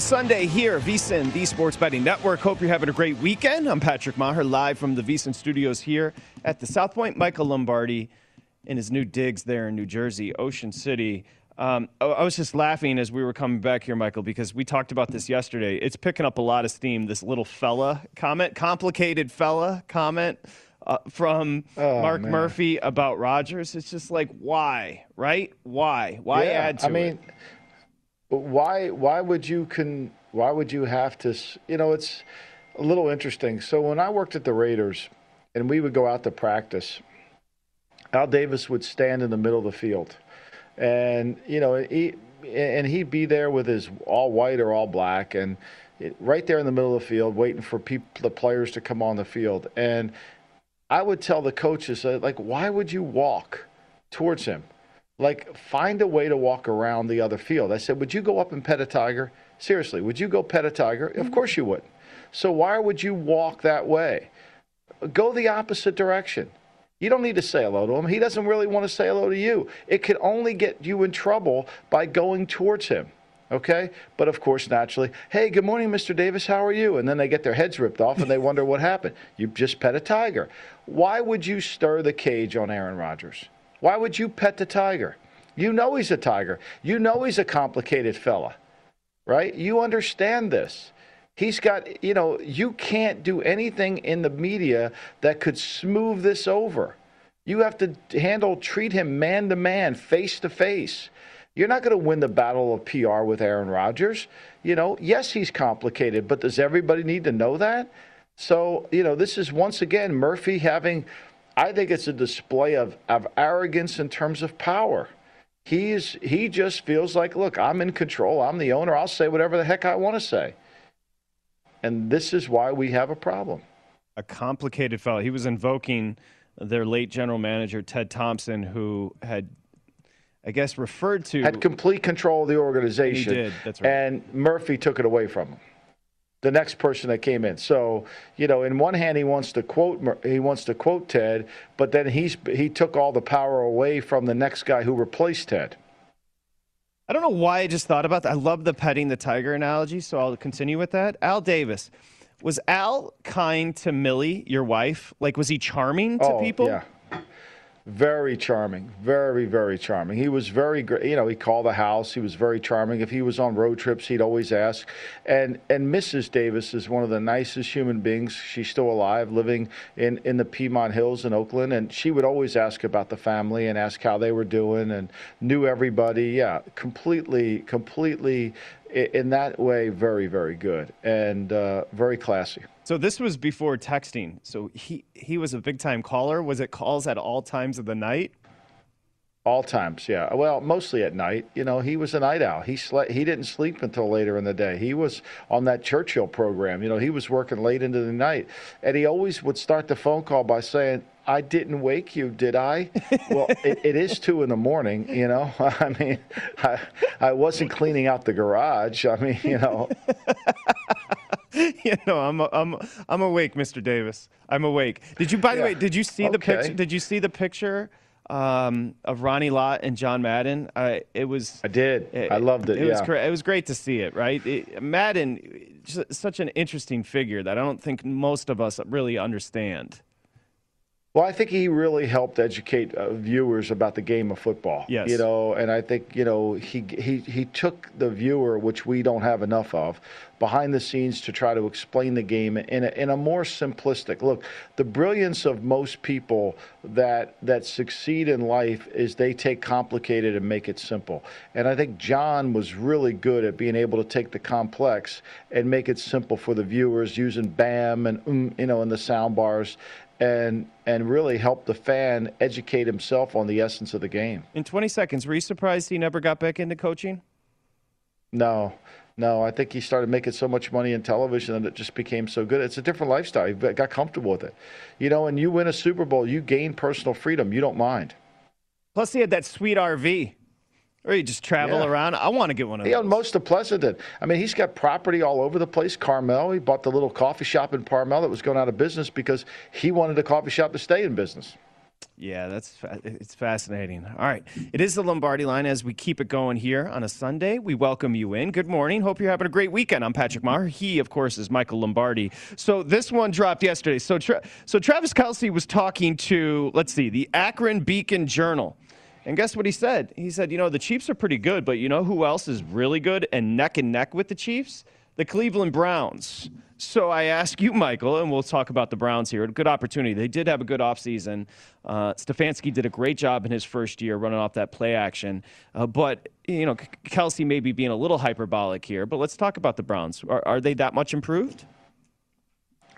Sunday here, VSIN, the Sports Betting Network. Hope you're having a great weekend. I'm Patrick Maher, live from the VSIN studios here at the South Point. Michael Lombardi in his new digs there in New Jersey, Ocean City. Um, I was just laughing as we were coming back here, Michael, because we talked about this yesterday. It's picking up a lot of steam, this little fella comment, complicated fella comment uh, from Oh, Mark man. Murphy about Rodgers. It's just like, why, right? Why? Why Yeah, add to I mean, it? Why why would you can why would you have to you know it's a little interesting. So when I worked at the Raiders and we would go out to practice, Al Davis would stand in the middle of the field, and you know he and he'd be there with his all white or all black and. Right there in the middle of the field, waiting for people, the players to come on the field, and I would tell the coaches, uh, like, why would you walk towards him? Like, find a way to walk around the other field. I said, would you go up and pet a tiger? Seriously, would you go pet a tiger? Of mm-hmm. course you would. So why would you walk that way? Go the opposite direction. You don't need to say hello to him. He doesn't really want to say hello to you. It could only get you in trouble by going towards him. Okay? But of course, naturally, hey, good morning, Mr. Davis. How are you? And then they get their heads ripped off and they wonder what happened. You just pet a tiger. Why would you stir the cage on Aaron Rodgers? Why would you pet the tiger? You know he's a tiger. You know he's a complicated fella, right? You understand this. He's got, you know, you can't do anything in the media that could smooth this over. You have to handle, treat him man to man, face to face. You're not going to win the battle of PR with Aaron Rodgers. You know, yes, he's complicated, but does everybody need to know that? So, you know, this is once again Murphy having, I think it's a display of, of arrogance in terms of power. He's he just feels like, look, I'm in control. I'm the owner. I'll say whatever the heck I want to say. And this is why we have a problem. a complicated fellow. He was invoking their late general manager Ted Thompson, who had, I guess, referred to Had complete control of the organization. He did, that's right. And Murphy took it away from him. The next person that came in. So, you know, in one hand he wants to quote he wants to quote Ted, but then he's he took all the power away from the next guy who replaced Ted. I don't know why I just thought about that. I love the petting the tiger analogy, so I'll continue with that. Al Davis. Was Al kind to Millie, your wife? Like, was he charming to oh, people? Yeah. Very charming, very very charming. He was very great. You know, he called the house. He was very charming. If he was on road trips, he'd always ask. And and Mrs. Davis is one of the nicest human beings. She's still alive, living in in the Piedmont Hills in Oakland, and she would always ask about the family and ask how they were doing and knew everybody. Yeah, completely, completely. In that way, very, very good and uh, very classy. So this was before texting. So he he was a big time caller. Was it calls at all times of the night? All times, yeah. Well, mostly at night. You know, he was a night owl. He slept. He didn't sleep until later in the day. He was on that Churchill program. You know, he was working late into the night, and he always would start the phone call by saying, I didn't wake you, did I? Well, it, it is two in the morning, you know. I mean, I, I wasn't cleaning out the garage. I mean, you know. you know, I'm I'm I'm awake, Mr. Davis. I'm awake. Did you, by the yeah. way, did you see okay. the picture? Did you see the picture um, of Ronnie Lott and John Madden? Uh, it was. I did. It, I loved it. It yeah. was it was great to see it. Right, it, Madden, such an interesting figure that I don't think most of us really understand. Well, I think he really helped educate uh, viewers about the game of football. Yes. You know, and I think you know he he he took the viewer, which we don't have enough of, behind the scenes to try to explain the game in a, in a more simplistic look. The brilliance of most people that that succeed in life is they take complicated and make it simple. And I think John was really good at being able to take the complex and make it simple for the viewers using BAM and um, you know, and the sound bars and and really help the fan educate himself on the essence of the game. In 20 seconds, were you surprised he never got back into coaching? No, no. I think he started making so much money in television and it just became so good. It's a different lifestyle. He got comfortable with it, you know. And you win a Super Bowl, you gain personal freedom. You don't mind. Plus, he had that sweet RV. Or you just travel yeah. around. I want to get one of he those. owned most of Pleasanton. I mean, he's got property all over the place. Carmel, he bought the little coffee shop in Carmel that was going out of business because he wanted the coffee shop to stay in business. Yeah, that's it's fascinating. All right, it is the Lombardi line as we keep it going here on a Sunday. We welcome you in. Good morning. Hope you're having a great weekend. I'm Patrick Maher. He, of course, is Michael Lombardi. So this one dropped yesterday. So Tra- so Travis Kelce was talking to let's see the Akron Beacon Journal. And guess what he said? He said, you know, the Chiefs are pretty good, but you know who else is really good and neck and neck with the Chiefs? The Cleveland Browns. So I ask you, Michael, and we'll talk about the Browns here. A good opportunity. They did have a good offseason. Uh, Stefanski did a great job in his first year running off that play action. Uh, but, you know, Kelce may be being a little hyperbolic here, but let's talk about the Browns. Are, are they that much improved?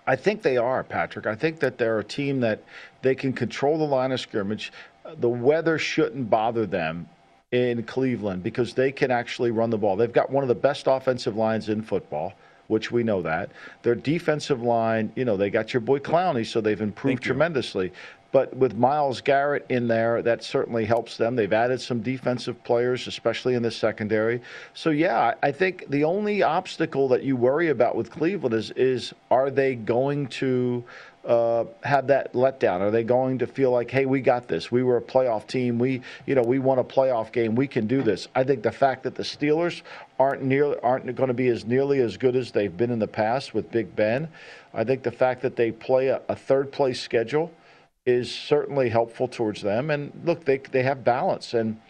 I think they are, Patrick. I think that they're a team that they can control the line of scrimmage the weather shouldn't bother them in Cleveland because they can actually run the ball. They've got one of the best offensive lines in football, which we know that. Their defensive line, you know, they got your boy Clowney, so they've improved tremendously. But with Myles Garrett in there, that certainly helps them. They've added some defensive players, especially in the secondary. So yeah, I think the only obstacle that you worry about with Cleveland is is are they going to uh, have that letdown? Are they going to feel like, hey, we got this. We were a playoff team. We, you know, we won a playoff game. We can do this. I think the fact that the Steelers aren't near aren't going to be as nearly as good as they've been in the past with Big Ben. I think the fact that they play a, a third place schedule is certainly helpful towards them. And look, they they have balance and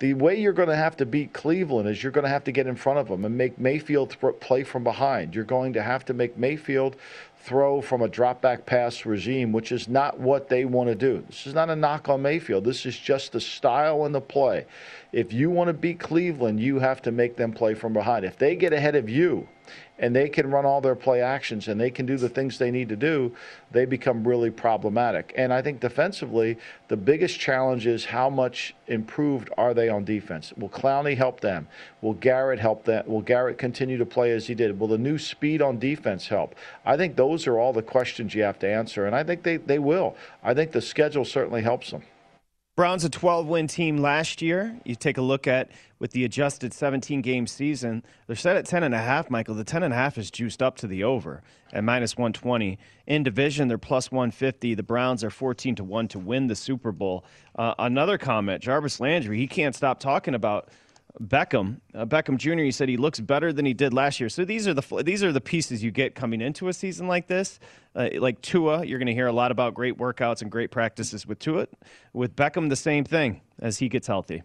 the way you're going to have to beat Cleveland is you're going to have to get in front of them and make Mayfield play from behind. You're going to have to make Mayfield throw from a drop back pass regime, which is not what they want to do. This is not a knock on Mayfield. This is just the style and the play. If you want to beat Cleveland, you have to make them play from behind. If they get ahead of you and they can run all their play actions and they can do the things they need to do, they become really problematic. And I think defensively, the biggest challenge is how much improved are they on defense? Will Clowney help them? Will Garrett help them? Will Garrett continue to play as he did? Will the new speed on defense help? I think those are all the questions you have to answer, and I think they, they will. I think the schedule certainly helps them. Browns a 12 win team last year. You take a look at with the adjusted 17 game season. They're set at 10 and a half, Michael. The 10 and a half is juiced up to the over at minus 120. In division, they're plus 150. The Browns are 14 to 1 to win the Super Bowl. Uh, another comment, Jarvis Landry, he can't stop talking about Beckham, uh, Beckham Jr. He said he looks better than he did last year. So these are the these are the pieces you get coming into a season like this. Uh, like Tua, you're going to hear a lot about great workouts and great practices with Tua. With Beckham, the same thing as he gets healthy.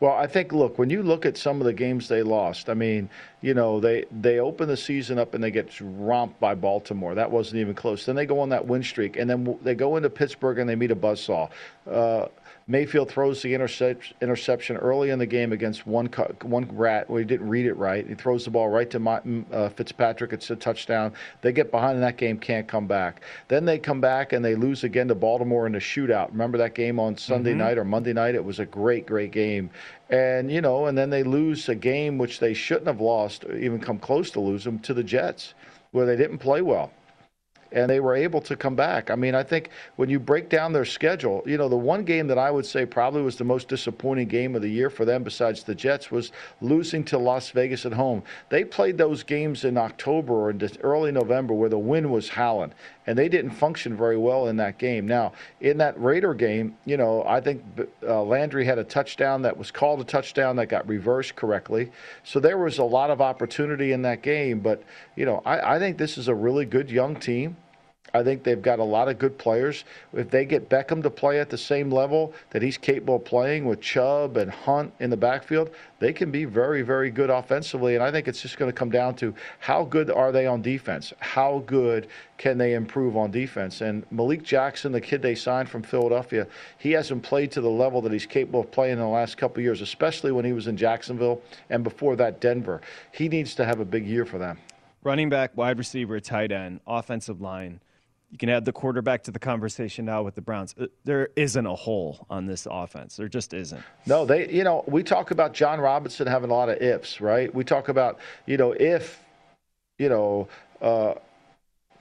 Well, I think look when you look at some of the games they lost. I mean, you know they they open the season up and they get romped by Baltimore. That wasn't even close. Then they go on that win streak, and then they go into Pittsburgh and they meet a buzzsaw. Uh, Mayfield throws the intercept, interception early in the game against one one rat where he didn't read it right. He throws the ball right to my, uh, Fitzpatrick. It's a touchdown. They get behind in that game, can't come back. Then they come back and they lose again to Baltimore in a shootout. Remember that game on Sunday mm-hmm. night or Monday night? It was a great, great game. And you know, and then they lose a game which they shouldn't have lost, even come close to losing to the Jets, where they didn't play well and they were able to come back. I mean, I think when you break down their schedule, you know, the one game that I would say probably was the most disappointing game of the year for them, besides the Jets, was losing to Las Vegas at home. They played those games in October or in early November where the wind was howling, and they didn't function very well in that game. Now, in that Raider game, you know, I think uh, Landry had a touchdown that was called a touchdown that got reversed correctly. So there was a lot of opportunity in that game, but, you know, I, I think this is a really good young team. I think they've got a lot of good players. If they get Beckham to play at the same level that he's capable of playing with Chubb and Hunt in the backfield, they can be very, very good offensively. And I think it's just going to come down to how good are they on defense? How good can they improve on defense? And Malik Jackson, the kid they signed from Philadelphia, he hasn't played to the level that he's capable of playing in the last couple years, especially when he was in Jacksonville and before that Denver. He needs to have a big year for them. Running back, wide receiver, tight end, offensive line you can add the quarterback to the conversation now with the Browns. Uh, there isn't a hole on this offense. There just isn't. No, they. You know, we talk about Jon Robinson having a lot of ifs, right? We talk about you know if, you know. Uh, uh,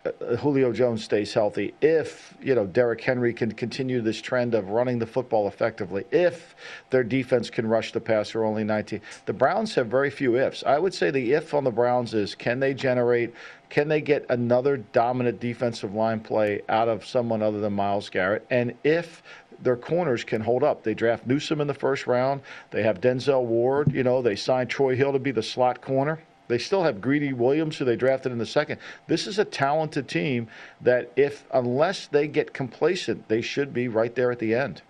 Uh, Julio Jones stays healthy, if you know Derrick Henry can continue this trend of running the football effectively, if their defense can rush the passer only 19, the Browns have very few ifs. I would say the if on the Browns is can they generate, can they get another dominant defensive line play out of someone other than Myles Garrett, and if their corners can hold up. They draft Newsome in the first round. They have Denzel Ward. You know, they signed Troy Hill to be the slot corner. They still have Greedy Williams, who they drafted in the second. This is a talented team that, if unless they get complacent, they should be right there at the end.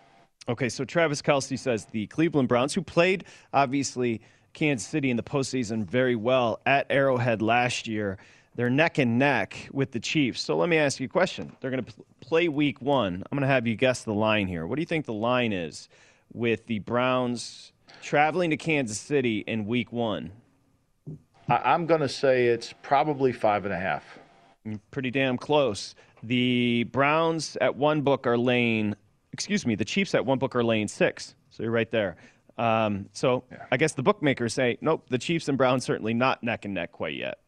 Okay, so Travis Kelce says the Cleveland Browns, who played obviously Kansas City in the postseason very well at Arrowhead last year, they're neck and neck with the Chiefs. So let me ask you a question. They're going to play week one. I'm going to have you guess the line here. What do you think the line is with the Browns traveling to Kansas City in week one? I, am going to say it's probably five and a half. Pretty damn close. The Browns at one book are laying, excuse me, the Chiefs at one book are laying six. So you're right there. Um, so yeah. I guess the bookmakers say, nope, the Chiefs and Browns certainly not neck and neck quite yet.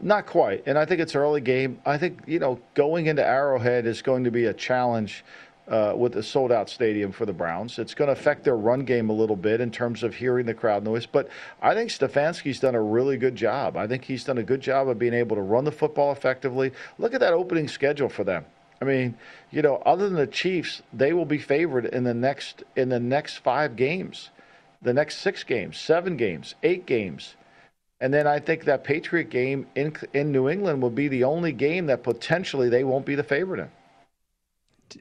Not quite. And I think it's early game. I think, you know, going into Arrowhead is going to be a challenge uh, with a sold out stadium for the Browns. It's going to affect their run game a little bit in terms of hearing the crowd noise. But I think Stefanski's done a really good job. I think he's done a good job of being able to run the football effectively. Look at that opening schedule for them. I mean, you know, other than the Chiefs, they will be favored in the next in the next five games, the next six games, seven games, eight games. And then I think that Patriot game in in New England will be the only game that potentially they won't be the favorite in.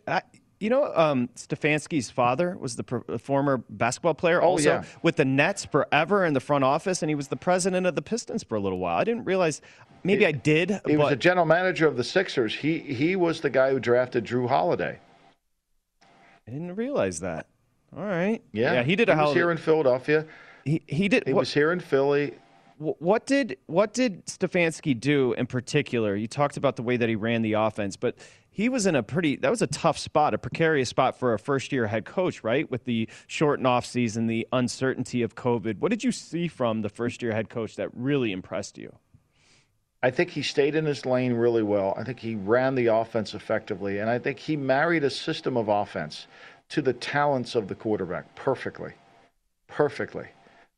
I, you know, um, Stefanski's father was the pr- former basketball player, oh, also yeah. with the Nets forever in the front office, and he was the president of the Pistons for a little while. I didn't realize. Maybe he, I did. He but... was the general manager of the Sixers. He he was the guy who drafted Jrue Holiday. I didn't realize that. All right. Yeah, yeah he did a. He was here in Philadelphia. He he did. He what, was here in Philly. What did what did Stefanski do in particular? You talked about the way that he ran the offense, but he was in a pretty that was a tough spot, a precarious spot for a first year head coach, right? With the shortened off season, the uncertainty of COVID. What did you see from the first year head coach that really impressed you? I think he stayed in his lane really well. I think he ran the offense effectively, and I think he married a system of offense to the talents of the quarterback perfectly. Perfectly.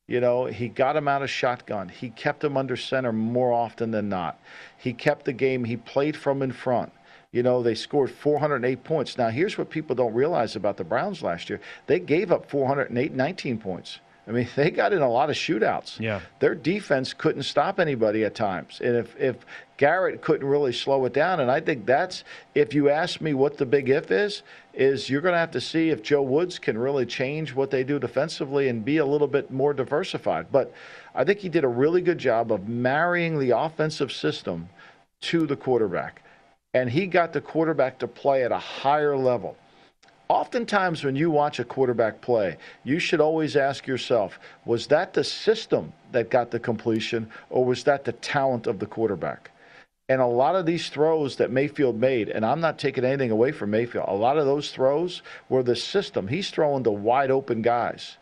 You know, he got him out of shotgun. He kept him under center more often than not. He kept the game. He played from in front. You know, they scored 408 points. Now, here's what people don't realize about the Browns last year they gave up 408, 19 points. I mean, they got in a lot of shootouts. Yeah. Their defense couldn't stop anybody at times. And if, if Garrett couldn't really slow it down, and I think that's, if you ask me what the big if is, is you're going to have to see if Joe Woods can really change what they do defensively and be a little bit more diversified. But I think he did a really good job of marrying the offensive system to the quarterback. And he got the quarterback to play at a higher level oftentimes when you watch a quarterback play, you should always ask yourself, was that the system that got the completion or was that the talent of the quarterback? And a lot of these throws that Mayfield made, and I'm not taking anything away from Mayfield, a lot of those throws were the system. He's throwing to wide open guys.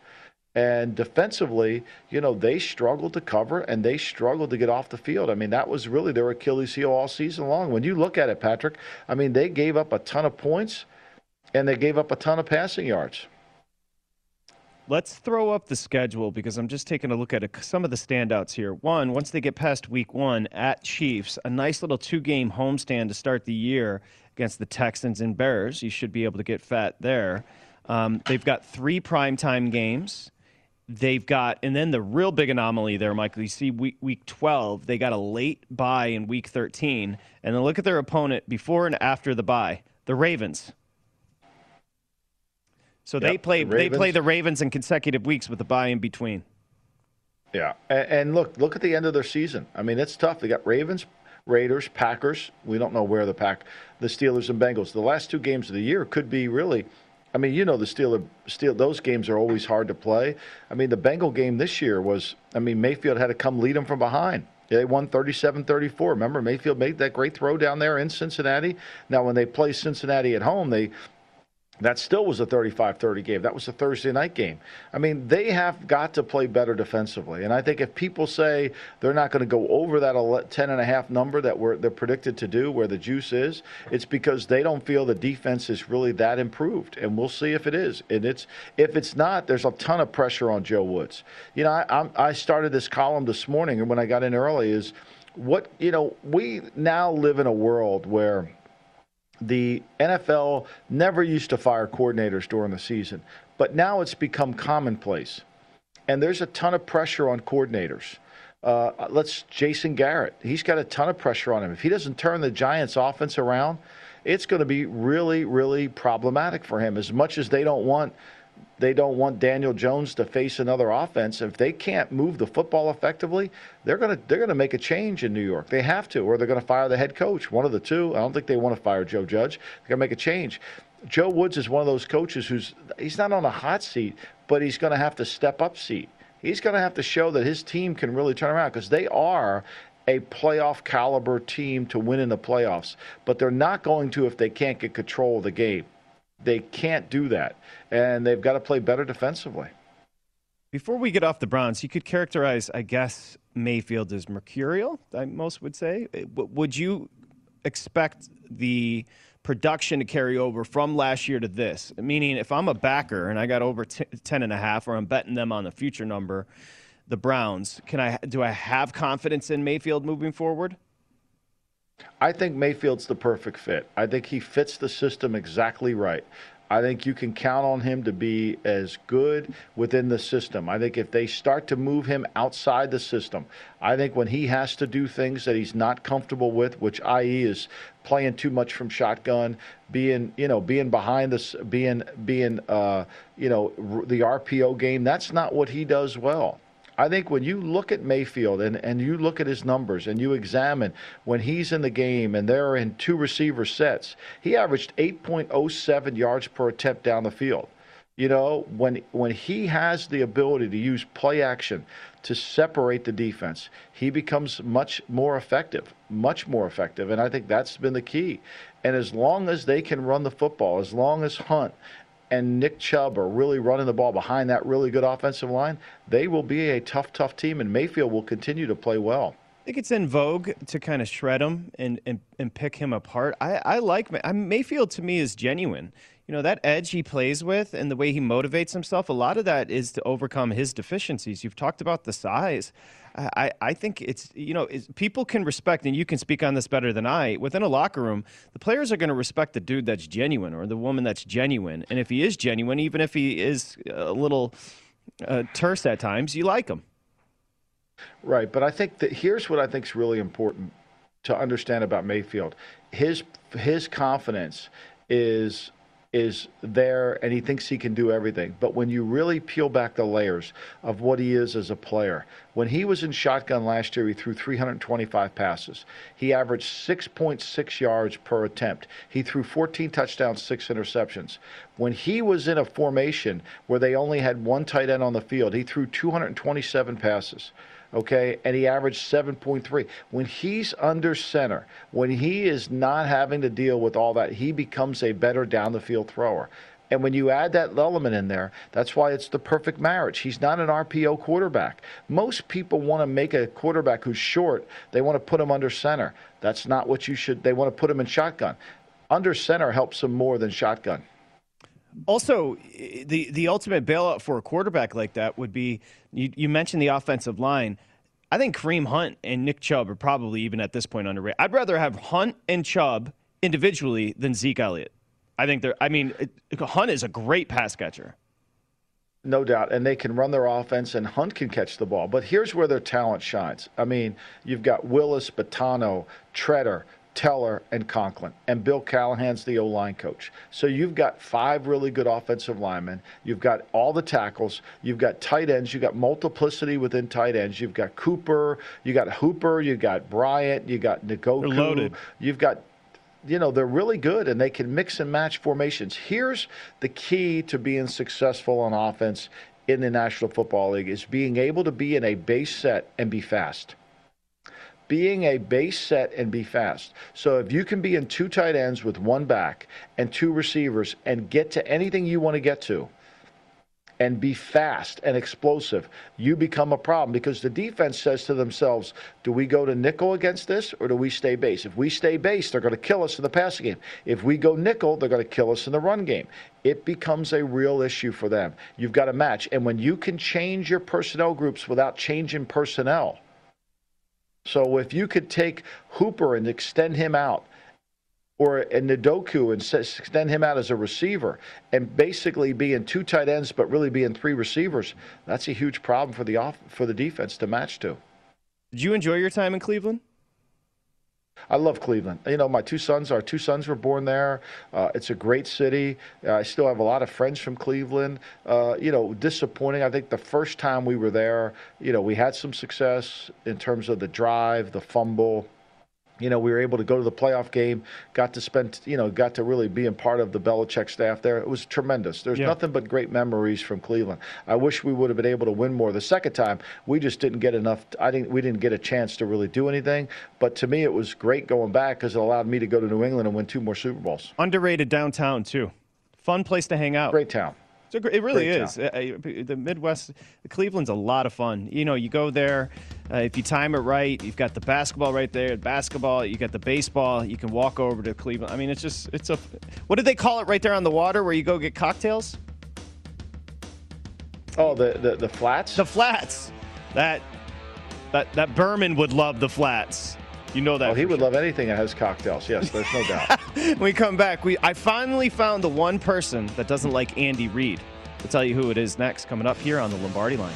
And defensively, you know, they struggled to cover and they struggled to get off the field. I mean, that was really their Achilles heel all season long. When you look at it, Patrick, I mean, they gave up a ton of points and they gave up a ton of passing yards. Let's throw up the schedule because I'm just taking a look at some of the standouts here. One, once they get past week one at Chiefs, a nice little two game homestand to start the year against the Texans and Bears. You should be able to get fat there. Um, they've got three primetime games. They've got, and then the real big anomaly there, Michael, you see week, week 12, they got a late bye in week 13. And then look at their opponent before and after the bye the Ravens. So yep, they play the they play the Ravens in consecutive weeks with a bye in between. Yeah, and, and, look look at the end of their season. I mean, it's tough. They got Ravens, Raiders, Packers. We don't know where the pack, the Steelers and Bengals. The last two games of the year could be really. I mean, you know, the Steeler, Steel, those games are always hard to play. I mean, the Bengal game this year was. I mean, Mayfield had to come lead them from behind. They won 37 34. Remember, Mayfield made that great throw down there in Cincinnati. Now, when they play Cincinnati at home, they that still was a 35 30 game. That was a Thursday night game. I mean, they have got to play better defensively. And I think if people say they're not going to go over that 10 and a half number that we're, they're predicted to do, where the juice is, it's because they don't feel the defense is really that improved. And we'll see if it is. And it's if it's not, there's a ton of pressure on Joe Woods. You know, I, I started this column this morning, and when I got in early, is what, you know, we now live in a world where the NFL never used to fire coordinators during the season, but now it's become commonplace. And there's a ton of pressure on coordinators. Uh, let's Jason Garrett. He's got a ton of pressure on him. If he doesn't turn the Giants' offense around, it's going to be really, really problematic for him. As much as they don't want they don't want Daniel Jones to face another offense. If they can't move the football effectively, they're to they're to make a change in New York. They have to, or they're to fire the head coach. One of the two. I don't think they want to fire Joe Judge. They're to make a change. Joe Woods is one of those coaches who's he's not on a hot seat, but he's to have to step up seat. He's to have to show that his team can really turn around because they are a playoff caliber team to win in the playoffs, but they're not going to if they can't get control of the game. They can't do that, and they've got to play better defensively. Before we get off the Browns, you could characterize, I guess, Mayfield as mercurial. I most would say. Eh, would you expect the production to carry over from last year to this? Meaning, if I'm a backer and I got over ten and a half, or I'm betting them on the future number, the Browns, can I do I have confidence in Mayfield moving forward? I think Mayfield's the perfect fit. I think he fits the system exactly right. I think you can count on him to be as good within the system. I think if they start to move him outside the system, I think when he has to do things that he's not comfortable with, which i.e. is playing too much from shotgun, being you know being behind this, being being uh, you know the RPO game, that's not what he does well. I think when you look at Mayfield and, and you look at his numbers and you examine when he's in the game and they're in two receiver sets, he averaged 8.07 yards per attempt down the field. You know, when when he has the ability to use play action to separate the defense, he becomes much more effective, much more effective, and I think that's been the key. And as long as they can run the football, as long as Hunt and Nick Chubb are really running the ball behind that really good offensive line, they will be a tough, tough team, and Mayfield will continue to play well. I think it's in vogue to kind of shred him and, and, and pick him apart. I, I like I Mayfield to me is genuine. you know, that edge he plays with and the way he motivates himself, a lot of that is to overcome his deficiencies. You've talked about the size. I, I think it's, you know, it's, people can respect, and you can speak on this better than I. Within a locker room, the players are going to respect the dude that's genuine or the woman that's genuine. And if he is genuine, even if he is a little uh, terse at times, you like him. Right. But I think that here's what I think is really important to understand about Mayfield. His his confidence is is there and he thinks he can do everything. But when you really peel back the layers of what he is as a player, when he was in shotgun last year, he threw 325 passes. He averaged 6.6 yards per attempt. He threw 14 touchdowns, six interceptions. When he was in a formation where they only had one tight end on the field, he threw 227 passes okay, and he averaged 7.3. When he's under center, when he is not having to deal with all that, he becomes a better down the field thrower. And when you add that element in there, that's why it's the perfect marriage. He's not an RPO quarterback. Most people want to make a quarterback who's short, they want to put him under center. That's not what you should, they want to put him in shotgun. Under center helps him more than shotgun. Also, the the ultimate bailout for a quarterback like that would be you, you mentioned the offensive line. I think Kareem Hunt and Nick Chubb are probably even at this point underrated. I'd rather have Hunt and Chubb individually than Zeke Elliott. I think they're. I mean, Hunt is a great pass catcher. No doubt, and they can run their offense, and Hunt can catch the ball. But here's where their talent shines. I mean, you've got Willis, Bitonio, Tretter, Teller, and Conklin. And Bill Callahan's the O line coach. So you've got five really good offensive linemen. You've got all the tackles. You've got tight ends. You've got multiplicity within tight ends. You've got Cooper. You got Hooper. You got Bryant. You got Njoku. You've got you know, they're really good and they can mix and match formations. Here's the key to being successful on offense in the National Football League is being able to be in a base set and be fast being a base set and be fast. So if you can be in two tight ends with one back and two receivers and get to anything you want to get to and be fast and explosive, you become a problem because the defense says to themselves, do we go to nickel against this or do we stay base? If we stay base, they're going to kill us in the passing game. If we go nickel, they're going to kill us in the run game. It becomes a real issue for them. You've got a match. And when you can change your personnel groups without changing personnel, so if you could take Hooper and extend him out, or Njoku and extend him out as a receiver, and basically be in two tight ends, but really be in three receivers, that's a huge problem for the off, for the defense to match to. Did you enjoy your time in Cleveland? I love Cleveland. You know, my two sons, our two sons were born there. Uh, it's a great city. Uh, I still have a lot of friends from Cleveland. Uh, you know, disappointing. I think the first time we were there, you know, we had some success in terms of the drive, the fumble, you know, we were able to go to the playoff game, got to spend, you know, got to really be a part of the Belichick staff there. It was tremendous. There's yeah. nothing but great memories from Cleveland. I wish we would have been able to win more. The second time, we just didn't get enough. I didn't. We didn't get a chance to really do anything. But to me, it was great going back because it allowed me to go to New England and win two more Super Bowls. Underrated downtown too. Fun place to hang out. Great town. So it really Great is. Uh, uh, the Midwest, Cleveland's a lot of fun. You know, you go there, uh, if you time it right, you've got the basketball right there, the basketball, you got the baseball, you can walk over to Cleveland. I mean, it's just, it's a, what did they call it right there on the water where you go get cocktails? Oh, the, the, the flats? The flats. That, that, that Berman would love the flats. You know that. Oh, he would sure. love anything that has cocktails. Yes, there's no doubt. when we come back, we I finally found the one person that doesn't like Andy Reid. We'll tell you who it is next, coming up here on the Lombardi line.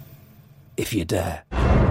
if you dare.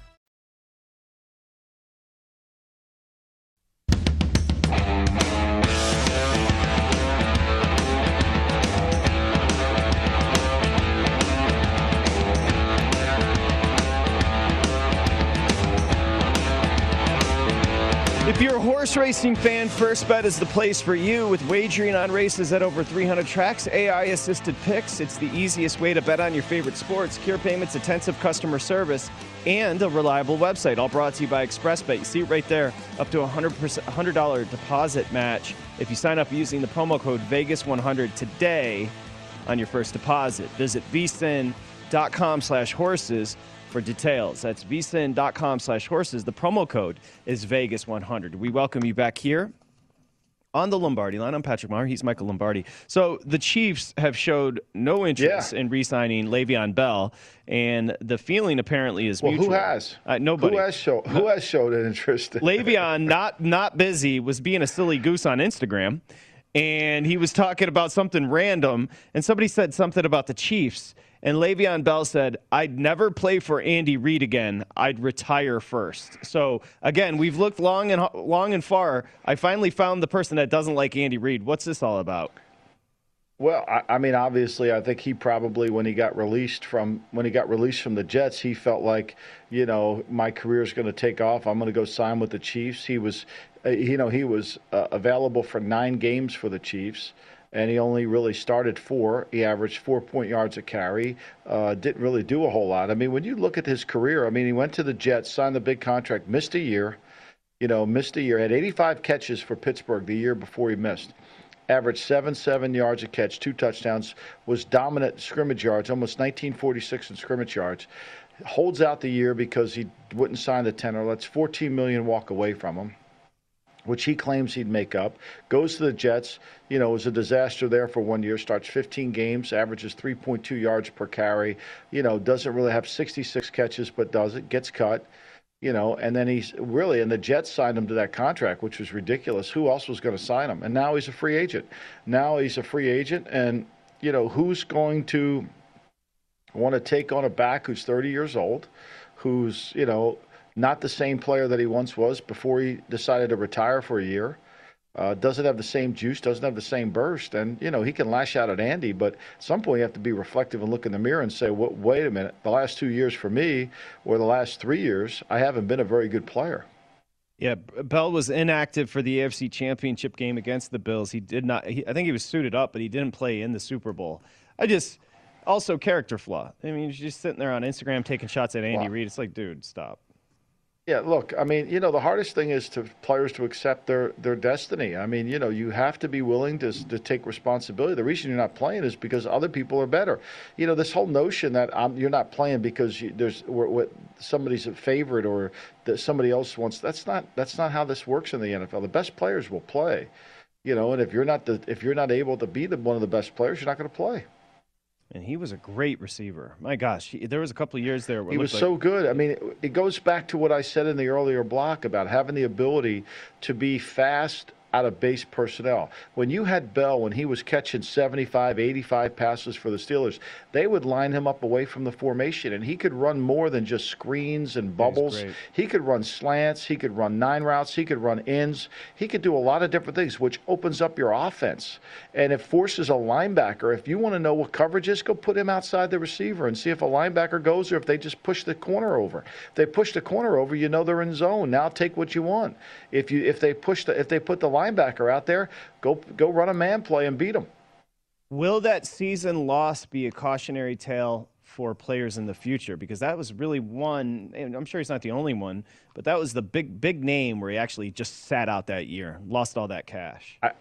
If you're a horse racing fan, First Bet is the place for you. With wagering on races at over 300 tracks, AI assisted picks, it's the easiest way to bet on your favorite sports. Secure payments, attentive customer service, and a reliable website. All brought to you by ExpressBet. You see it right there, up to a $100, $100 deposit match if you sign up using the promo code Vegas100 today on your first deposit. Visit vsin.com slash horses for details. That's vsin.com slash horses. The promo code is Vegas100. We welcome you back here on the Lombardi line. I'm Patrick Maher. He's Michael Lombardi. So the Chiefs have showed no interest in re-signing Le'Veon Bell, and the feeling apparently is Well, mutual. who has? Uh, nobody. Who has showed? Who has showed an interest? Le'Veon, not not busy, was being a silly goose on Instagram, and he was talking about something random, and somebody said something about the Chiefs, and Le'Veon Bell said, "I'd never play for Andy Reid again. I'd retire first. So again, we've looked long and long and far. I finally found the person that doesn't like Andy Reid. What's this all about? Well, I, I mean, obviously, I think he probably, when he got released from when he got released from the Jets, he felt like, you know, my career is going to take off. I'm going to go sign with the Chiefs. He was, you know, he was uh, available for nine games for the Chiefs, and he only really started four. He averaged four point yards a carry. Uh, didn't really do a whole lot. I mean, when you look at his career, I mean, he went to the Jets, signed the big contract, missed a year. You know, missed a year. Had 85 catches for Pittsburgh the year before he missed averaged seven seven yards a catch, two touchdowns, was dominant in scrimmage yards, almost 1946 in scrimmage yards. Holds out the year because he wouldn't sign the tenor. Let's 14 million walk away from him, which he claims he'd make up. Goes to the Jets. You know, was a disaster there for one year. Starts 15 games, averages 3.2 yards per carry. You know, doesn't really have 66 catches, but does it. Gets cut you know, and then he's really, and the Jets signed him to that contract, which was ridiculous. Who else was going to sign him? And now he's a free agent. Now he's a free agent, and you know, who's going to want to take on a back who's 30 years old, who's you know not the same player that he once was before he decided to retire for a year. Uh, doesn't have the same juice, doesn't have the same burst, and you know he can lash out at Andy. But at some point, you have to be reflective and look in the mirror and say, "What? Wait a minute. The last two years for me, or the last three years, I haven't been a very good player." Yeah, Bell was inactive for the AFC Championship game against the Bills. He did not. He, I think he was suited up, but he didn't play in the Super Bowl. I just also character flaw. I mean, he's just sitting there on Instagram taking shots at Andy Wow. Reid. It's like, dude, stop. Yeah, look, I mean, you know, the hardest thing is to players to accept their their destiny. I mean, you know, you have to be willing to to take responsibility. The reason you're not playing is because other people are better. You know, this whole notion that um, you're not playing because you, there's what, what somebody's a favorite or that somebody else wants. That's not that's not how this works in the NFL. The best players will play. You know, and if you're not the if you're not able to be the one of the best players, you're not going to play. And he was a great receiver. My gosh, he, there was a couple of years there. Where He was looked so good. I mean, it, it goes back to what I said in the earlier block about having the ability to be fast out of base personnel. When you had Bell, when he was catching 75, 85 passes for the Steelers, they would line him up away from the formation, and he could run more than just screens and bubbles. He could run slants, he could run nine routes, he could run ins, he could do a lot of different things, which opens up your offense. And it forces a linebacker. If you want to know what coverage is, go put him outside the receiver and see if a linebacker goes or if they just push the corner over. If they push the corner over, you know they're in zone. Now take what you want. If you if they push the if they put the linebacker out there, go go run a man play and beat them. Will that season loss be a cautionary tale for players in the future? Because that was really one, and I'm sure he's not the only one, but that was the big, big name where he actually just sat out that year, lost all that cash. I,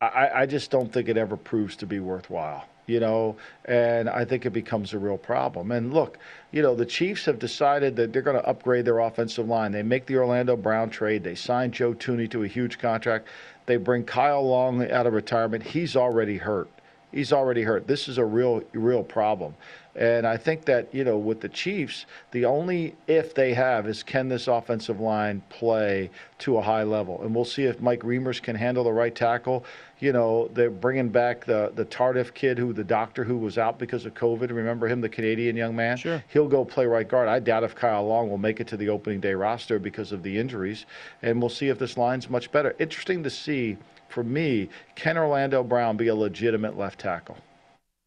I, I just don't think it ever proves to be worthwhile, you know, and I think it becomes a real problem. And look, you know, the Chiefs have decided that they're going to upgrade their offensive line. They make the Orlando Brown trade. They sign Joe Thuney to a huge contract. They bring Kyle Long out of retirement. He's already hurt. He's already hurt. This is a real, real problem. And I think that, you know, with the Chiefs, the only if they have is can this offensive line play to a high level? And we'll see if Mike Remmers can handle the right tackle. You know, they're bringing back the, the Tardif kid, who the doctor who was out because of COVID. Remember him, the Canadian young man? Sure. He'll go play right guard. I doubt if Kyle Long will make it to the opening day roster because of the injuries. And we'll see if this line's much better. Interesting to see, for me, can Orlando Brown be a legitimate left tackle?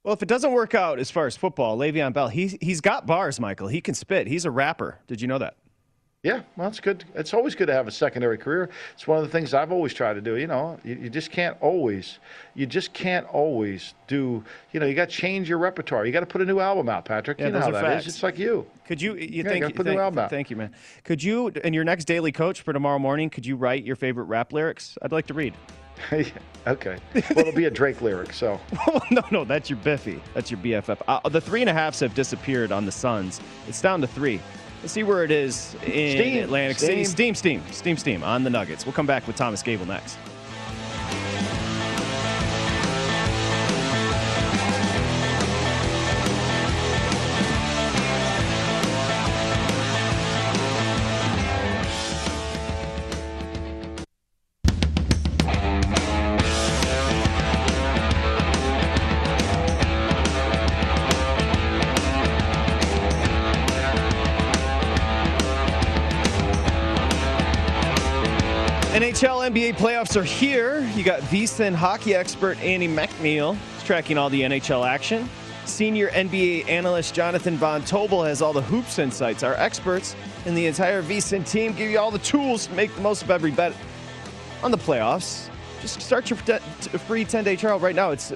Well, if it doesn't work out as far as football, Le'Veon Bell, he, he's got bars, Michael. He can spit. He's a rapper. Did you know that? Yeah, well, it's good. It's always good to have a secondary career. It's one of the things I've always tried to do. You know, you, you just can't always, you just can't always do. You know, you got to change your repertoire. You got to put a new album out, Patrick. Yeah, you know those how are that is. facts. It's like you. Could you? You Yeah, you think? gotta put a new album out. thank you, man. Could you, in your next daily coach for tomorrow morning, could you write your favorite rap lyrics? I'd like to read. okay. Well, it'll be a Drake lyric. So. no, no, that's your Biffy. That's your BFF. Uh, the three and a halves have disappeared on the Suns. It's down to three. Let's see where it is in Steam, Atlantic City. steam. Steam, steam, steam, steam on the Nuggets. We'll come back with Thomas Gable next. NHL NBA playoffs are here. You got VSiN hockey expert Andy McNeil tracking all the NHL action. Senior NBA analyst Jonathan Von Tobel has all the hoops insights. Our experts and the entire VSiN team give you all the tools to make the most of every bet on the playoffs. Just start your free 10-day trial right now. It's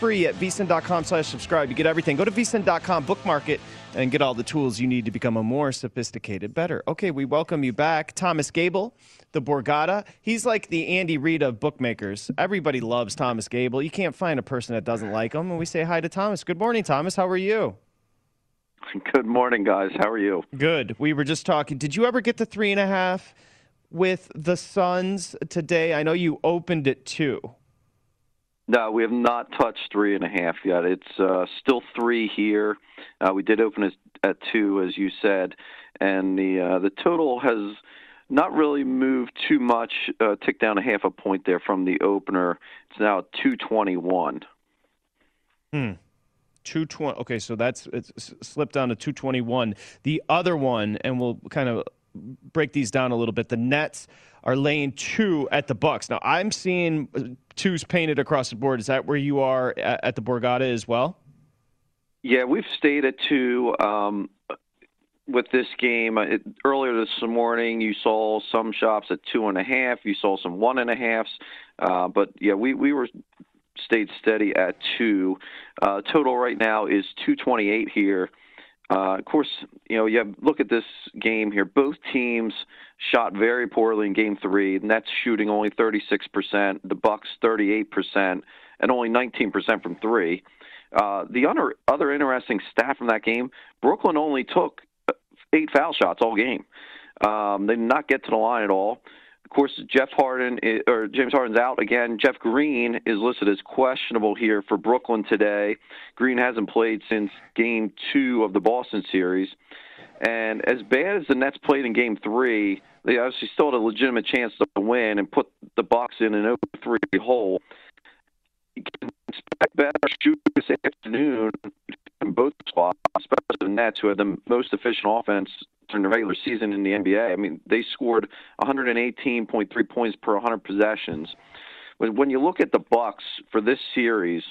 free at vsin.com slash subscribe. You get everything. Go to vsin.com, bookmark it, and get all the tools you need to become a more sophisticated better. Okay, we welcome you back. Thomas Gable, the Borgata. He's like the Andy Reid of bookmakers. Everybody loves Thomas Gable. You can't find a person that doesn't like him. And we say hi to Thomas. Good morning, Thomas. How are you? Good morning, guys. How are you? Good. We were just talking. Did you ever get the three and a half with the Suns today? I know you opened it two. No, we have not touched three and a half yet. It's uh, still three here. Uh, we did open at two, as you said, and the uh, the total has not really moved too much. Uh, ticked down a half a point there from the opener. It's now two twenty one. Hmm. 220. Okay, so that's it's slipped down to 221. The other one, and we'll kind of break these down a little bit. The Nets are laying two at the Bucks. Now I'm seeing uh, twos painted across the board. Is that where you are at, at the Borgata as well? Yeah, we've stayed at two. Um, with this game. It, earlier this morning, you saw some shops at two and a half. You saw some one and a halves. Uh, but yeah, we we were stayed steady at two. Uh, total right now is 228 here. Uh, of course, you know, you have, look at this game here. Both teams shot very poorly in Game Three. Nets shooting only 36%, the Bucks 38%, and only 19% from three. Uh, the other other interesting stat from that game: Brooklyn only took eight foul shots all game. Um, they did not get to the line at all. Of course, Jeff Harden is, or James Harden's out again. Jeff Green is listed as questionable here for Brooklyn today. Green hasn't played since Game Two of the Boston series, and as bad as the Nets played in Game Three, they obviously still had a legitimate chance to win and put the Bucks in an 0-3 hole. You can expect better shoot this afternoon in both squads, especially the Nets, who had the most efficient offense during the regular season in the NBA. I mean, they scored 118.3 points per 100 possessions. When you look at the Bucks for this series,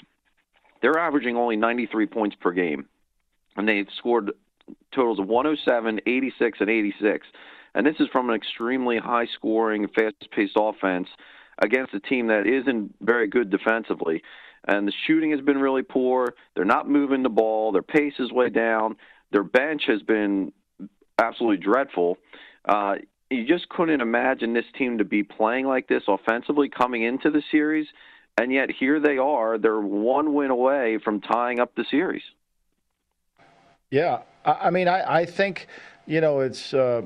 they're averaging only 93 points per game, and they've scored totals of 107, 86, and 86. And this is from an extremely high-scoring, fast-paced offense against a team that isn't very good defensively. And the shooting has been really poor. They're not moving the ball. Their pace is way down. Their bench has been absolutely dreadful. Uh, you just couldn't imagine this team to be playing like this offensively coming into the series, and yet here they are. They're one win away from tying up the series. Yeah, I mean, I, I think you know it's uh,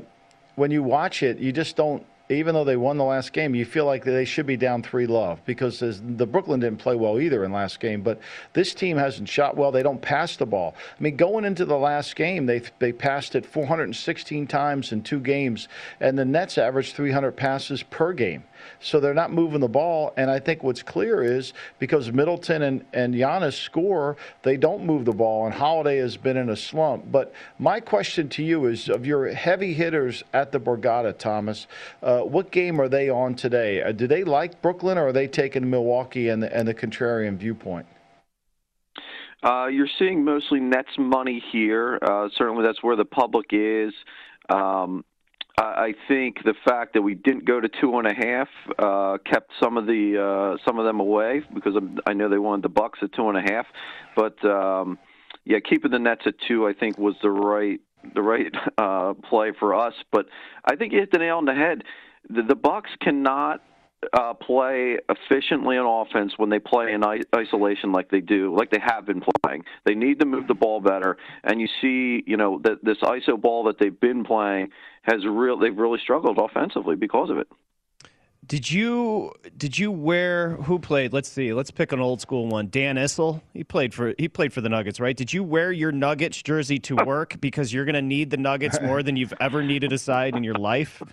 when you watch it, you just don't even though they won the last game, you feel like they should be down three love because the Brooklyn didn't play well either in last game. But this team hasn't shot well. They don't pass the ball. I mean, going into the last game, they they passed it 416 times in two games, and the Nets averaged 300 passes per game. So they're not moving the ball. And I think what's clear is because Middleton and, and Giannis score, they don't move the ball. And Holiday has been in a slump. But my question to you is of your heavy hitters at the Borgata, Thomas, uh, what game are they on today? Uh, do they like Brooklyn or are they taking Milwaukee and the, and the contrarian viewpoint? Uh, you're seeing mostly Nets money here. Uh, certainly, that's where the public is. Um, I think the fact that we didn't go to two and a half uh, kept some of the uh, some of them away because I know they wanted the Bucks at two and a half, but um, yeah, keeping the Nets at two I think was the right the right uh, play for us. But I think you hit the nail on the head. The, the Bucks cannot uh, play efficiently on offense when they play in isolation like they do, like they have been playing. They need to move the ball better, and you see, you know, that this ISO ball that they've been playing has real. They've really struggled offensively because of it. Did you did you wear who played? Let's see. Let's pick an old school one. Dan Issel. He played for he played for the Nuggets, right? Did you wear your Nuggets jersey to work because you're going to need the Nuggets more than you've ever needed a side in your life?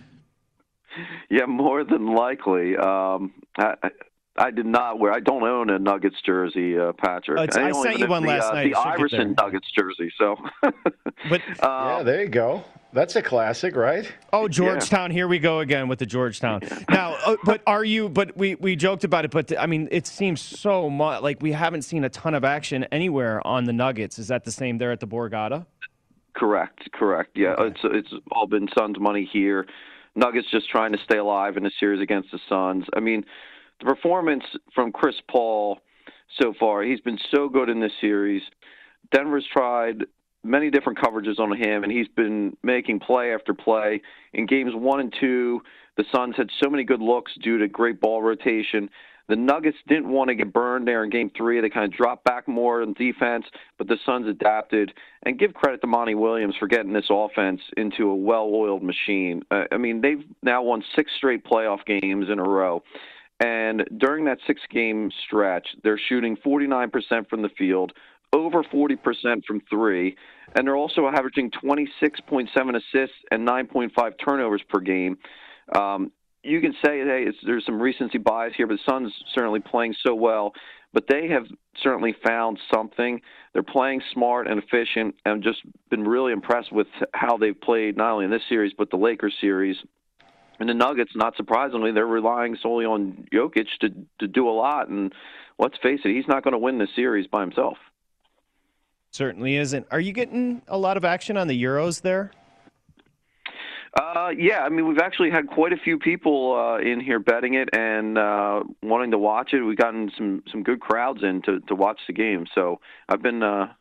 Yeah, more than likely. Um, I, I did not wear. I don't own a Nuggets jersey, uh, Patrick. Uh, I, I sent you one the, last uh, night. The Iverson Nuggets jersey. So, but um, yeah, there you go. That's a classic, right? Oh, Georgetown. Yeah. Here we go again with the Georgetown. Yeah. Now, uh, but are you? But we we joked about it. But I mean, it seems so much like we haven't seen a ton of action anywhere on the Nuggets. Is that the same there at the Borgata? Correct. Correct. Yeah, okay. it's it's all been Suns money here. Nuggets just trying to stay alive in the series against the Suns. I mean, the performance from Chris Paul so far, he's been so good in this series. Denver's tried many different coverages on him, and he's been making play after play. In games one and two, the Suns had so many good looks due to great ball rotation. The Nuggets didn't want to get burned there in game three. They kind of dropped back more in defense, but the Suns adapted. And give credit to Monty Williams for getting this offense into a well oiled machine. Uh, I mean, they've now won six straight playoff games in a row. And during that six game stretch, they're shooting 49% from the field, over 40% from three, and they're also averaging 26.7 assists and 9.5 turnovers per game. Um, you can say, hey, there's some recency bias here, but the Suns certainly playing so well. But they have certainly found something. They're playing smart and efficient, and just been really impressed with how they've played not only in this series but the Lakers series. And the Nuggets, not surprisingly, they're relying solely on Jokic to to do a lot. And let's face it, he's not going to win the series by himself. Certainly isn't. Are you getting a lot of action on the Euros there? Uh, yeah, I mean, we've actually had quite a few people uh, in here betting it and uh, wanting to watch it. We've gotten some some good crowds in to, to watch the game, so I've been uh,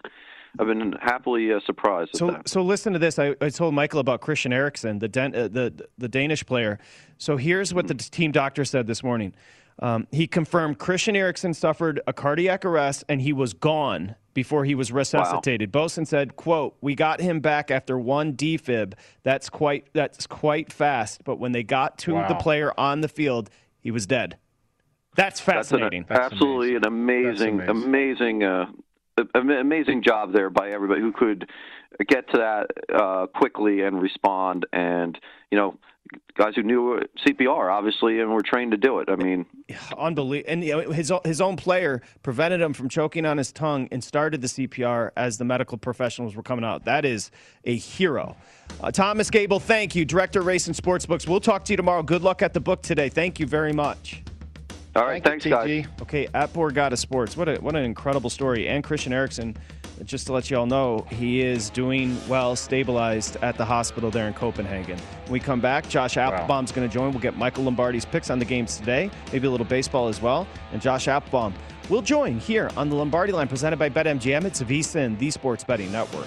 I've been happily uh, surprised. at So, that. so listen to this. I, I told Michael about Christian Eriksen, the, Dan, uh, the the Danish player. So here's what the team doctor said this morning. Um, he confirmed Christian Eriksen suffered a cardiac arrest and he was gone before he was resuscitated. Boesen said, "quote We got him back after one defib. That's quite that's quite fast. But when they got to the player on the field, he was dead. That's That's an- fascinating. absolutely an amazing, amazing, uh, amazing job there by everybody who could get to that uh, quickly and respond. And you know, guys who knew CPR obviously and were trained to do it. I mean, Unbelievable. And you know, his his own player prevented him from choking on his tongue and started the CPR as the medical professionals were coming out. That is a hero. Uh, Thomas Gable, thank you, director of race and sports books. We'll talk to you tomorrow. Good luck at the book today. Thank you very much. all right, thanks, guys. Okay, at Borgata Sports. What a what an incredible story. And Christian Eriksen, just to let you all know, he is doing well, stabilized at the hospital there in Copenhagen. When we come back, Josh Applebaum's going to join. We'll get Michael Lombardi's picks on the games today, maybe a little baseball as well. And Josh Applebaum will join here on the Lombardi line presented by BetMGM. It's VSIN, the Sports Betting Network.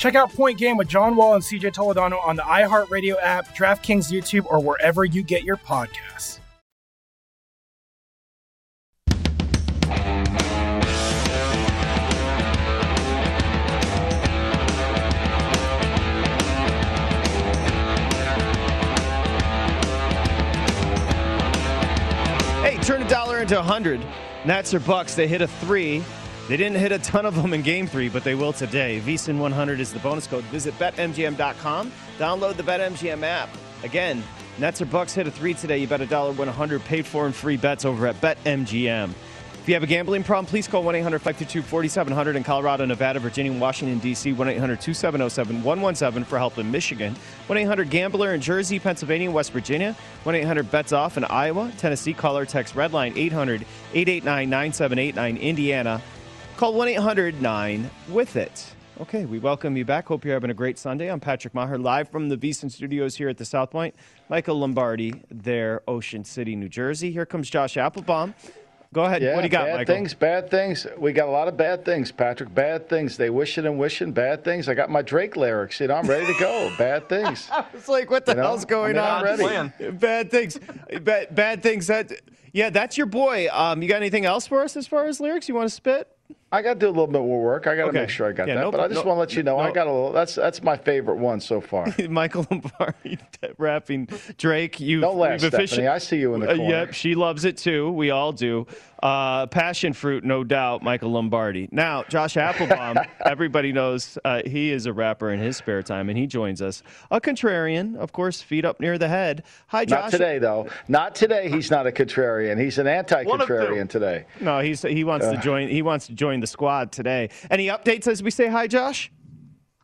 Check out Point Game with John Wall and CJ Toledano on the iHeartRadio app, DraftKings YouTube, or wherever you get your podcasts. Hey, turn a dollar into a hundred. Nats or Bucks, they hit a three. They didn't hit a ton of them in game three, but they will today. VSIN 100 is the bonus code. Visit betmgm.com. Download the BetMGM app. Again, Nets or Bucks hit a three today. You bet a dollar, win a hundred. Paid for and free bets over at BetMGM. If you have a gambling problem, please call 1 800 522 4700 in Colorado, Nevada, Virginia, Washington, D.C. 1 800 270 7117 for help in Michigan. 1 800 Gambler in Jersey, Pennsylvania, West Virginia. 1 800 Bets Off in Iowa, Tennessee. Call or text Redline 800 889 9789 Indiana. Call 1 800 9 with it. Okay, we welcome you back. Hope you're having a great Sunday. I'm Patrick Meagher, live from the VSiN studios here at the South Point. Michael Lombardi, there, Ocean City, New Jersey. Here comes Josh Applebaum. Go ahead. Yeah, what do you got, Michael? bad Michael? things, bad things. We got a lot of bad things, Patrick. Bad things. They wishing and wishing. Bad things. I got my Drake lyrics. You know, I'm ready to go. bad things. It's like, what the You know? hell's going I mean, I'm on? ready. Bad things. bad, bad things. That, yeah, that's your boy. Um, you got anything else for us as far as lyrics you want to spit? I got to do a little bit more work. I got to Okay. make sure I got Yeah, that. no- but I just no- want to let you know I got a little. That's that's my favorite one so far. Michael Lombardi rapping Drake. You, Don't laugh, Stephanie. I see you in the Uh, yep, she loves it too. We all do. Uh, passion fruit, no doubt. Michael Lombardi. Now, Josh Applebaum. everybody knows uh, he is a rapper in his spare time, and he joins us. A contrarian, of course, feet up near the head. Hi, Josh. Not today though. Not today. He's not a contrarian. He's an anti-contrarian today. No, he's he wants to Uh. join. He wants to join the squad today. Any updates as we say hi, Josh?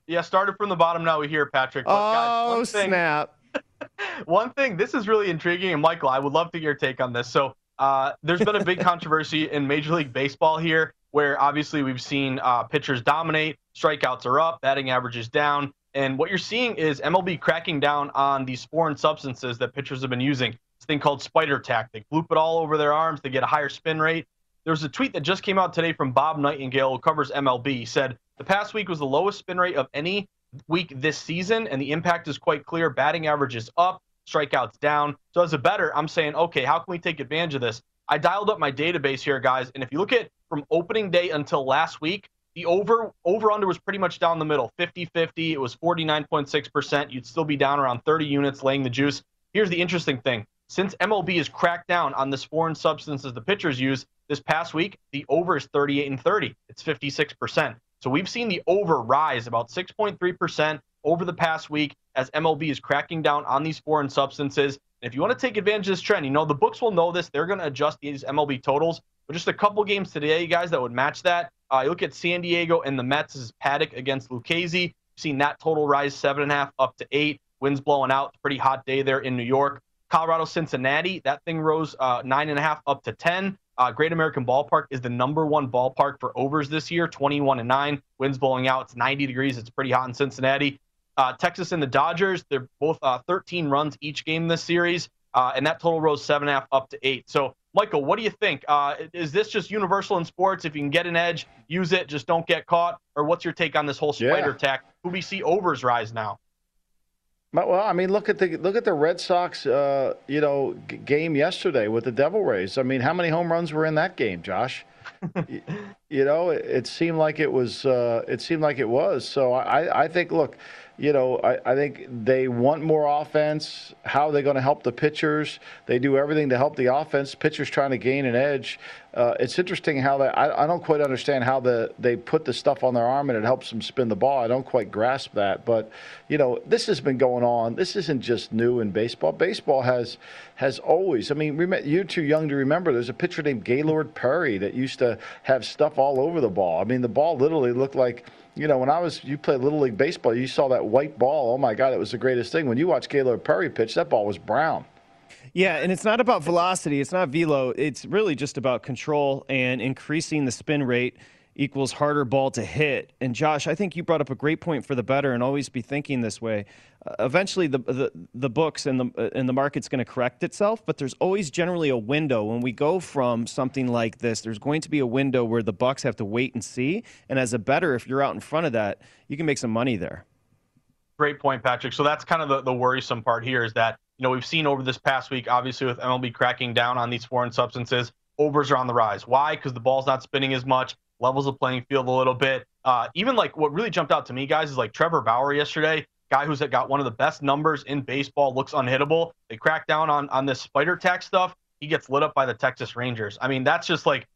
Yeah, started from the bottom. Now we hear Patrick. But guys, Oh one thing, snap! One thing, this is really intriguing, and Michael, I would love to get your take on this. So, uh, there's been a big controversy in Major League Baseball here, where obviously we've seen uh, pitchers dominate, strikeouts are up, batting averages down, and what you're seeing is MLB cracking down on these foreign substances that pitchers have been using. This thing called spider tack. They Loop it all over their arms to get a higher spin rate. There's a tweet that just came out today from Bob Nightingale, who covers MLB. He said the past week was the lowest spin rate of any week this season, and the impact is quite clear. Batting average is up, strikeouts down. So as a better, I'm saying, okay, how can we take advantage of this? I dialed up my database here, guys, and if you look at from opening day until last week, the over over under was pretty much down the middle, 50-50. It was 49.6%. You'd still be down around 30 units laying the juice. Here's the interesting thing. Since MLB has cracked down on this foreign substances the pitchers use this past week, the over is 38 and 30. It's 56%. So we've seen the over rise about 6.3% over the past week as MLB is cracking down on these foreign substances. And if you want to take advantage of this trend, you know the books will know this. They're going to adjust these MLB totals. But just a couple games today, guys, that would match that. Uh, you look at San Diego and the Mets. Is Paddack against Lucchesi. You've seen that total rise seven and a half up to eight. Winds blowing out. Pretty hot day there in New York. Colorado, Cincinnati. That thing rose uh, nine and a half up to ten. Uh, Great American Ballpark is the number one ballpark for overs this year, 21 and 9. Winds blowing out. It's 90 degrees. It's pretty hot in Cincinnati. Uh, Texas and the Dodgers, they're both uh, 13 runs each game this series, uh, and that total rose seven and a half up to eight. So, Michael, what do you think? Uh, is this just universal in sports? If you can get an edge, use it. Just don't get caught. Or what's your take on this whole spider Yeah. attack? Who we see overs rise now? Well, I mean, look at the look at the Red Sox, uh, you know, g- game yesterday with the Devil Rays. I mean, how many home runs were in that game, Josh? You know, it, it seemed like it was. Uh, it seemed like it was. So I, I think, look, you know, I, I think they want more offense. How are they going to help the pitchers? They do everything to help the offense. Pitchers trying to gain an edge. Uh, it's interesting how they. I, I don't quite understand how the they put the stuff on their arm and it helps them spin the ball. I don't quite grasp that. But you know, this has been going on. This isn't just new in baseball. Baseball has has always. I mean, you're too young to remember. There's a pitcher named Gaylord Perry that used to have stuff all over the ball. I mean, the ball literally looked like. You know, when I was, you played Little League Baseball, you saw that white ball. Oh my God, it was the greatest thing. When you watch Gaylord Perry pitch, that ball was brown. Yeah, and it's not about velocity. It's not velo. It's really just about control and increasing the spin rate equals harder ball to hit. And Josh, I think you brought up a great point for the better, and always be thinking this way. Uh, eventually, the, the the books and the uh, and the market's going to correct itself, but there's always generally a window when we go from something like this. There's going to be a window where the Bucks have to wait and see. And as a better, if you're out in front of that, you can make some money there. Great point, Patrick. So that's kind of the, the worrisome part here is that, you know, we've seen over this past week, obviously with MLB cracking down on these foreign substances, overs are on the rise. Why? Because the ball's not spinning as much, levels the playing field a little bit. Uh, even like what really jumped out to me, guys, is like Trevor Bauer yesterday, guy who's got one of the best numbers in baseball, looks unhittable. They crack down on on this spider tack stuff. He gets lit up by the Texas Rangers. I mean, that's just like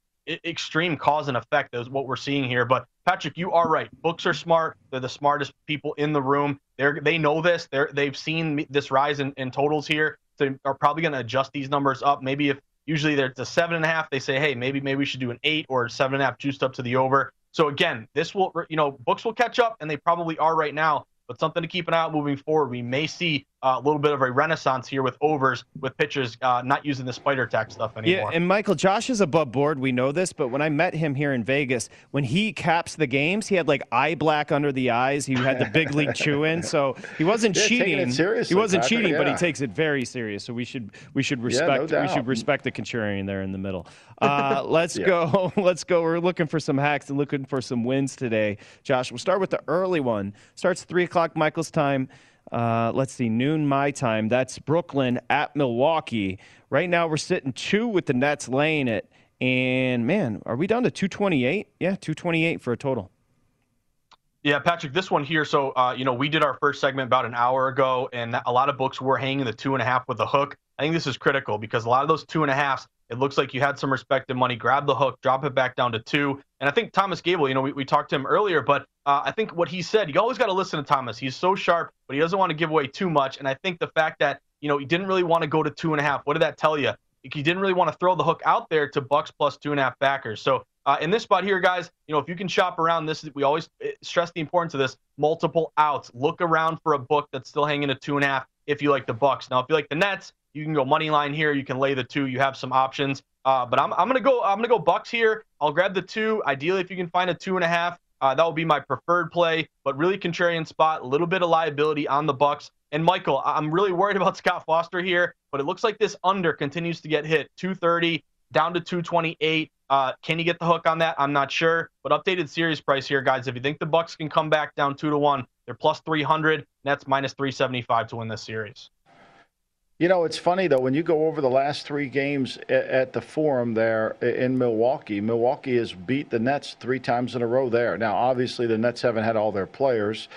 extreme cause and effect is what we're seeing here. But Patrick, you are right. Books are smart. They're the smartest people in the room. They're they know this. They're they've seen this rise in, in totals here. They are probably going to adjust these numbers up. Maybe if Usually there's a seven and a half. They say, hey, maybe maybe we should do an eight or seven and a half juiced up to the over. So again, this will you know books will catch up, and they probably are right now but something to keep an eye out moving forward. We may see a little bit of a renaissance here with overs, with pitchers uh, not using the spider tack stuff anymore. Yeah, and Michael, Josh is above board. We know this, but when I met him here in Vegas, when he caps the games, he had like eye black under the eyes. He had the big league chew in, so he wasn't Yeah, cheating. it seriously, he wasn't Patrick, cheating, but he takes it very serious. So we should we should no respect we should respect the contrarian there in the middle. Uh, let's Yeah. go. Let's go. We're looking for some hacks and looking for some wins today. Josh, we'll start with the early one. Starts three o'clock Michael's time. Uh, let's see, noon my time. That's Brooklyn at Milwaukee. Right now, we're sitting two with the Nets laying it. And man, are we down to 228? Yeah, 228 for a total. Yeah, Patrick, this one here. So, uh, you know, we did our first segment about an hour ago, and a lot of books were hanging the two and a half with the hook. I think this is critical because a lot of those two and a halves, it looks like you had some respected money, grab the hook, drop it back down to two. And I think Thomas Gable, you know, we, we talked to him earlier, but uh, I think what he said, you always got to listen to Thomas. He's so sharp, but he doesn't want to give away too much. And I think the fact that, you know, he didn't really want to go to two and a half, what did that tell you? He didn't really want to throw the hook out there to Bucks plus two and a half backers. So uh, in this spot here, guys, you know, if you can shop around this, we always eh, stress the importance of this multiple outs. Look around for a book that's still hanging at two and a half if you like the Bucks. Now, if you like the Nets, you can go money line here. You can lay the two. You have some options. Uh, but I'm, I'm gonna go. I'm gonna go Bucks here. I'll grab the two. Ideally, if you can find a two and a half, uh, that will be my preferred play. But really contrarian spot. A little bit of liability on the Bucks. And Michael, I'm really worried about Scott Foster here. But it looks like this under continues to get hit. 230 down to 228. Uh, can you get the hook on that? I'm not sure. But updated series price here, guys. If you think the Bucks can come back down two to one, they're plus 300. Nets minus 375 to win this series. You know, it's funny though when you go over the last three games at, the Forum there in Milwaukee. Milwaukee has beat the Nets three times in a row there. Now, obviously, the Nets haven't had all their players,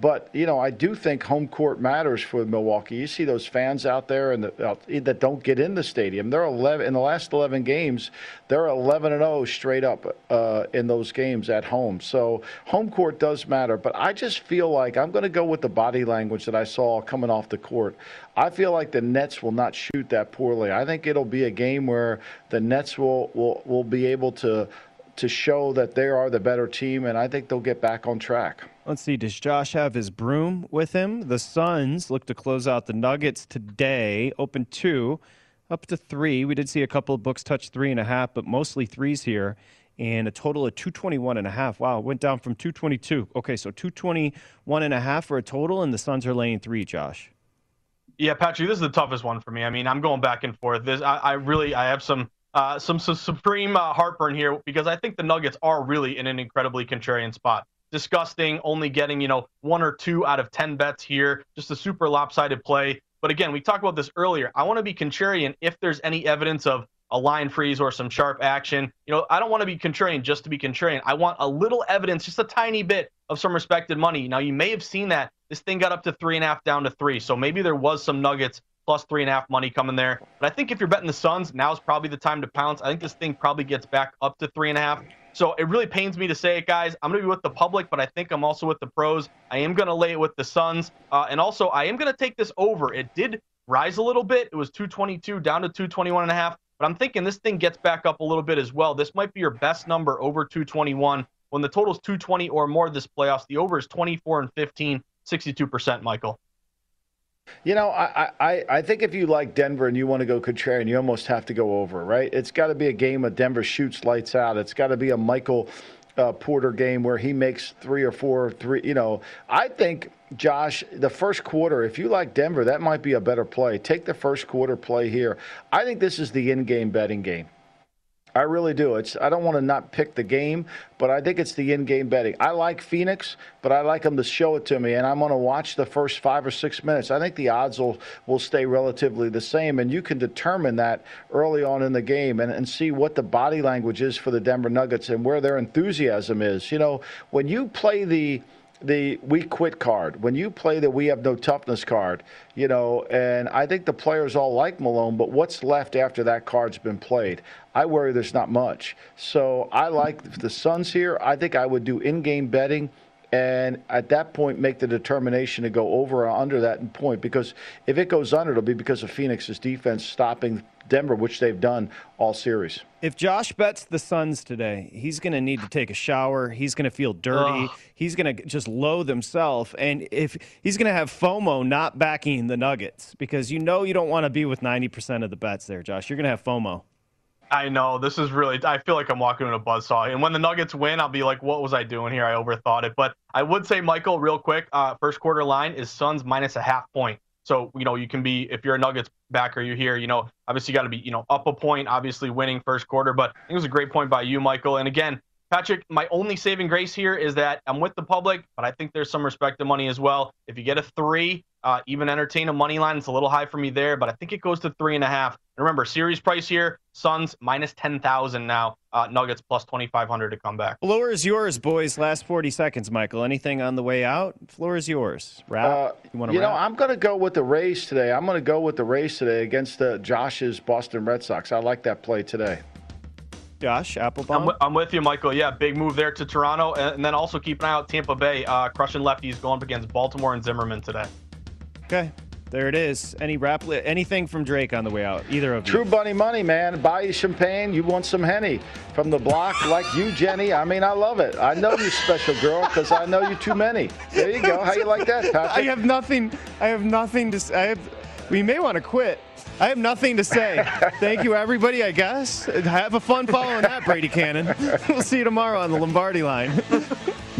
but you know, I do think home court matters for Milwaukee. You see those fans out there and the, that don't get in the stadium. They're 11 in the last 11 games. They're 11 and 0 straight up uh, in those games at home. So home court does matter. But I just feel like I'm going to go with the body language that I saw coming off the court. I feel like the Nets will not shoot that poorly. I think it'll be a game where the Nets will will, will be able to to show that they are the better team, and I think they'll get back on track. Let's see. Does Josh have his broom with him? The Suns look to close out the Nuggets today. Open two, up to three. We did see a couple of books touch three and a half, but mostly threes here. And a total of 221 and a half. Wow, went down from 222. Okay, so 221 and a half for a total, and the Suns are laying three, Josh. Yeah, Patrick, this is the toughest one for me. I mean, I'm going back and forth. This, I, I really, I have some, uh, some, some supreme uh, heartburn here because I think the Nuggets are really in an incredibly contrarian spot. Disgusting, only getting you know one or two out of ten bets here. Just a super lopsided play. But again, we talked about this earlier. I want to be contrarian if there's any evidence of a line freeze or some sharp action. You know, I don't want to be contrarian just to be contrarian. I want a little evidence, just a tiny bit of some respected money. Now, you may have seen that this thing got up to three and a half down to three. So maybe there was some Nuggets plus three and a half money coming there. But I think if you're betting the Suns, now's probably the time to pounce. I think this thing probably gets back up to three and a half. So it really pains me to say it, guys. I'm going to be with the public, but I think I'm also with the pros. I am going to lay it with the Suns. Uh, and also, I am going to take this over. It did rise a little bit. It was 222 down to 221 and a half. But I'm thinking this thing gets back up a little bit as well. This might be your best number over 221. When the total is 220 or more this playoffs, the over is 24 and 15, 62%, Michael. You know, I, I, I think if you like Denver and you want to go contrarian, you almost have to go over, right? It's got to be a game of Denver shoots lights out. It's got to be a Michael uh, Porter game where he makes three or four, three. You know, I think Josh, the first quarter, if you like Denver, that might be a better play. Take the first quarter play here. I think this is the in-game betting game. I really do. It's I don't want to not pick the game, but I think it's the in-game betting. I like Phoenix, but I like them to show it to me, and I'm going to watch the first five or six minutes. I think the odds will will stay relatively the same, and you can determine that early on in the game and, and see what the body language is for the Denver Nuggets and where their enthusiasm is. You know, when you play the the we quit card, when you play the we have no toughness card, you know, and I think the players all like Malone, but what's left after that card's been played? I worry there's not much. So I like the Suns here. I think I would do in game betting and at that point make the determination to go over or under that point because if it goes under, it'll be because of Phoenix's defense stopping Denver, which they've done all series. If Josh bets the Suns today, he's going to need to take a shower. He's going to feel dirty. Ugh. He's going to just loathe himself. And if he's going to have FOMO not backing the Nuggets because you know you don't want to be with 90% of the bets there, Josh. You're going to have FOMO. I know this is really. I feel like I'm walking in a buzzsaw. And when the Nuggets win, I'll be like, "What was I doing here? I overthought it." But I would say, Michael, real quick, uh, first quarter line is Suns minus a half point. So you know you can be if you're a Nuggets backer, you're here. You know, obviously you got to be you know up a point. Obviously winning first quarter, but it was a great point by you, Michael. And again, Patrick, my only saving grace here is that I'm with the public, but I think there's some respect to money as well. If you get a three, uh, even entertain a money line. It's a little high for me there, but I think it goes to three and a half. And remember, series price here: Suns minus ten thousand now, uh, Nuggets plus twenty five hundred to come back. Floor is yours, boys. Last 40 seconds, Michael. Anything on the way out? Floor is yours. Wrap. Uh, you want to you know. I'm going to go with the Rays today. I'm going to go with the Rays today against uh, Josh's Boston Red Sox. I like that play today. Josh Applebaum. I'm, wi- I'm with you, Michael. Yeah, big move there to Toronto, and, and then also keep an eye out Tampa Bay, uh, crushing lefties going up against Baltimore and Zimmermann today. Okay, there it is. Any rap? Anything from Drake on the way out? Either of you? True bunny money, man. Buy you champagne. You want some Henny from the block like you, Jenny. I mean, I love it. I know you special girl because I know you too many. There you go. How you like that, Patrick? I have nothing. I have nothing to. s- I have. We may want to quit. I have nothing to say. Thank you, everybody. I guess. Have a fun following that, Brady Cannon. We'll see you tomorrow on the Lombardi line.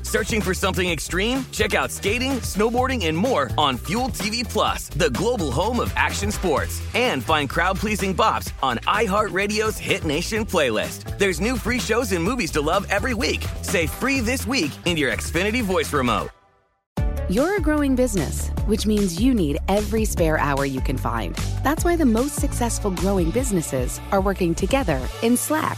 Searching for something extreme? Check out skating, snowboarding, and more on Fuel TV Plus, the global home of action sports. And find crowd-pleasing bops on iHeartRadio's Hit Nation playlist. There's new free shows and movies to love every week. Say free this week in your Xfinity voice remote. You're a growing business, which means you need every spare hour you can find. That's why the most successful growing businesses are working together in Slack.